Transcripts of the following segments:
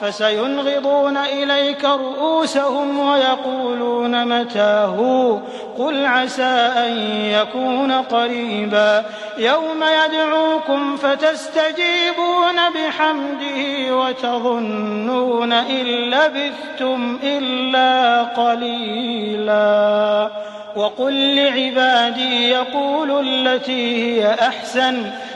فسينغضون إليك رؤوسهم ويقولون متاه؟ قل عسى أن يكون قريبا. يوم يدعوكم فتستجيبون بحمده وتظنون إن لبثتم إلا قليلا. وقل لعبادي يقولوا التي هي أحسن.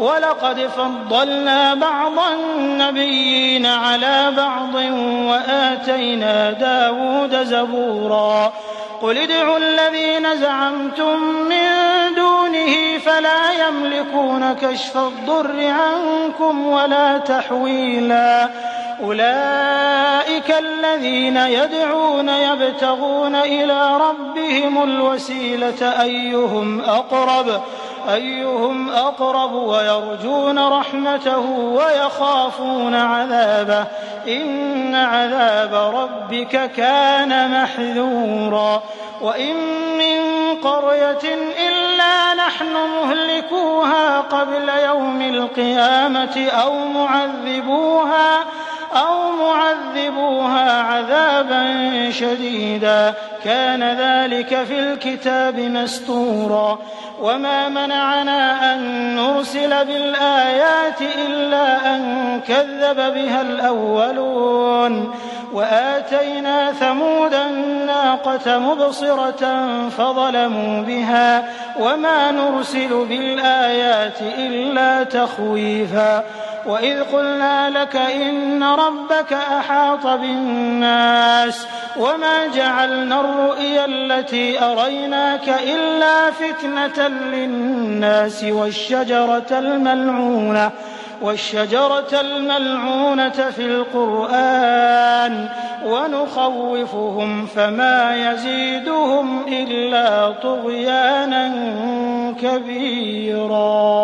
ولقد فضلنا بعض النبيين على بعض وآتينا داود زبورا. قل ادعوا الذين زعمتم من دونه فلا يملكون كشف الضر عنكم ولا تحويلا. أولئك الذين يدعون يبتغون إلى ربهم الوسيلة أيهم أقرب؟ أيهم أقرب ويرجون رحمته ويخافون عذابه إن عذاب ربك كان محذورا وإن من قرية إلا نحن مهلكوها قبل يوم القيامة أو معذبوها أو معذبوها شديدا. كان ذلك في الكتاب مستورا. وما منعنا أن نرسل بالآيات إلا أن كذب بها الأولون. وآتينا ثمود الناقة مبصرة فظلموا بها. وما نرسل بالآيات إلا تخويفا. وإذ قلنا لك إن ربك أحاط بالناس وما جعلنا الرؤيا التي أريناك إلا فتنة للناس والشجرة الملعونة والشجرة الملعونة في القرآن ونخوفهم فما يزيدهم إلا طغيانا كبيرا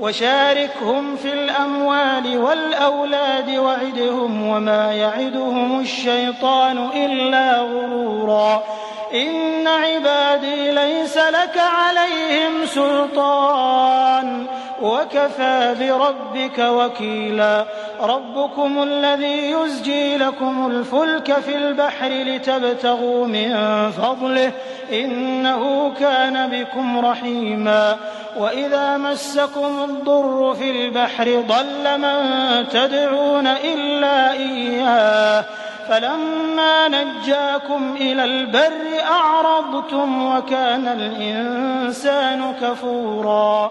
وشاركهم في الأموال والأولاد وعدهم وما يعدهم الشيطان إلا غرورا. إن عبادي ليس لك عليهم سلطان. وكفى بربك وكيلا. ربكم الذي يزجي لكم الفلك في البحر لتبتغوا من فضله إنه كان بكم رحيما. وإذا مسكم الضر في البحر ضل من تدعون إلا إياه. فلما نجاكم إلى البر أعرضتم وكان الإنسان كفورا.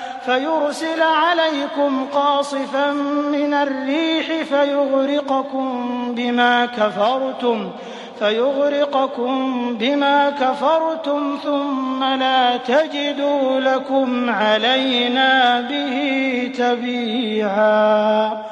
فيرسل عليكم قاصفا من الريح فيغرقكم بما كفرتم فيغرقكم بما كفرتم ثم لا تجدوا لكم علينا به تبيعا.